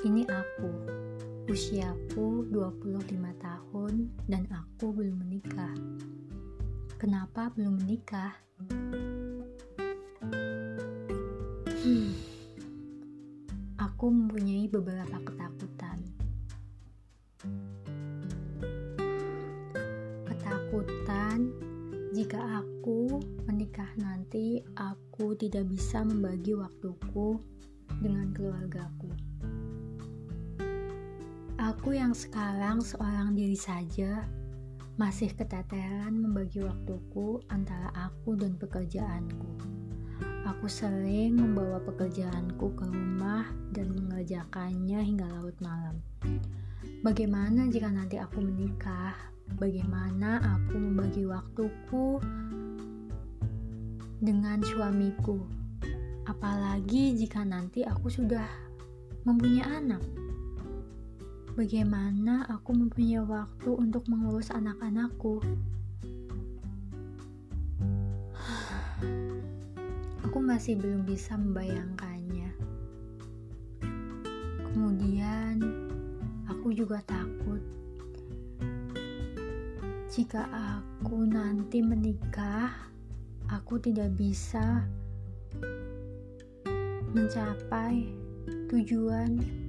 Ini aku. Usiaku 25 tahun dan aku belum menikah. Kenapa belum menikah? Hmm. Aku mempunyai beberapa ketakutan. Ketakutan jika aku menikah nanti, aku tidak bisa membagi waktuku dengan keluargaku. Aku yang sekarang seorang diri saja masih keteteran membagi waktuku antara aku dan pekerjaanku. Aku sering membawa pekerjaanku ke rumah dan mengerjakannya hingga larut malam. Bagaimana jika nanti aku menikah? bagaimana aku membagi waktuku dengan suamiku. Apalagi jika nanti aku sudah mempunyai anak. Bagaimana aku mempunyai waktu untuk mengurus anak-anakku? Aku masih belum bisa membayangkannya. Kemudian, aku juga takut jika aku nanti menikah, aku tidak bisa mencapai tujuan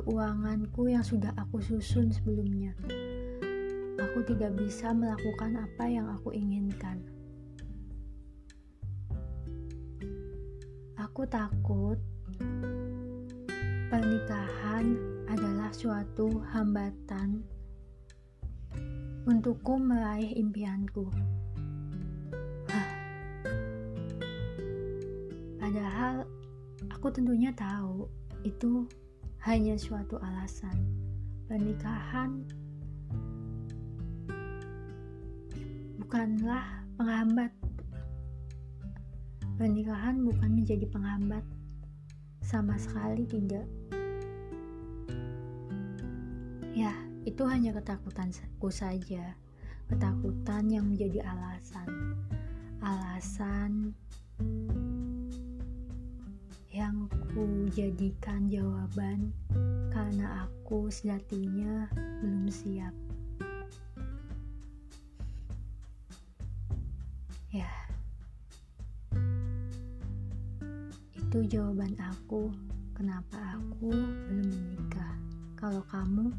keuanganku yang sudah aku susun sebelumnya. Aku tidak bisa melakukan apa yang aku inginkan. Aku takut pernikahan adalah suatu hambatan untukku meraih impianku. Padahal aku tentunya tahu itu hanya suatu alasan. Pernikahan bukanlah penghambat. Pernikahan bukan menjadi penghambat. Sama sekali tidak. Ya, itu hanya ketakutanku saja, ketakutan yang menjadi alasan. Alasan yang ku jadikan jawaban karena aku sejatinya belum siap. Ya, itu jawaban aku kenapa aku belum menikah. Kalau kamu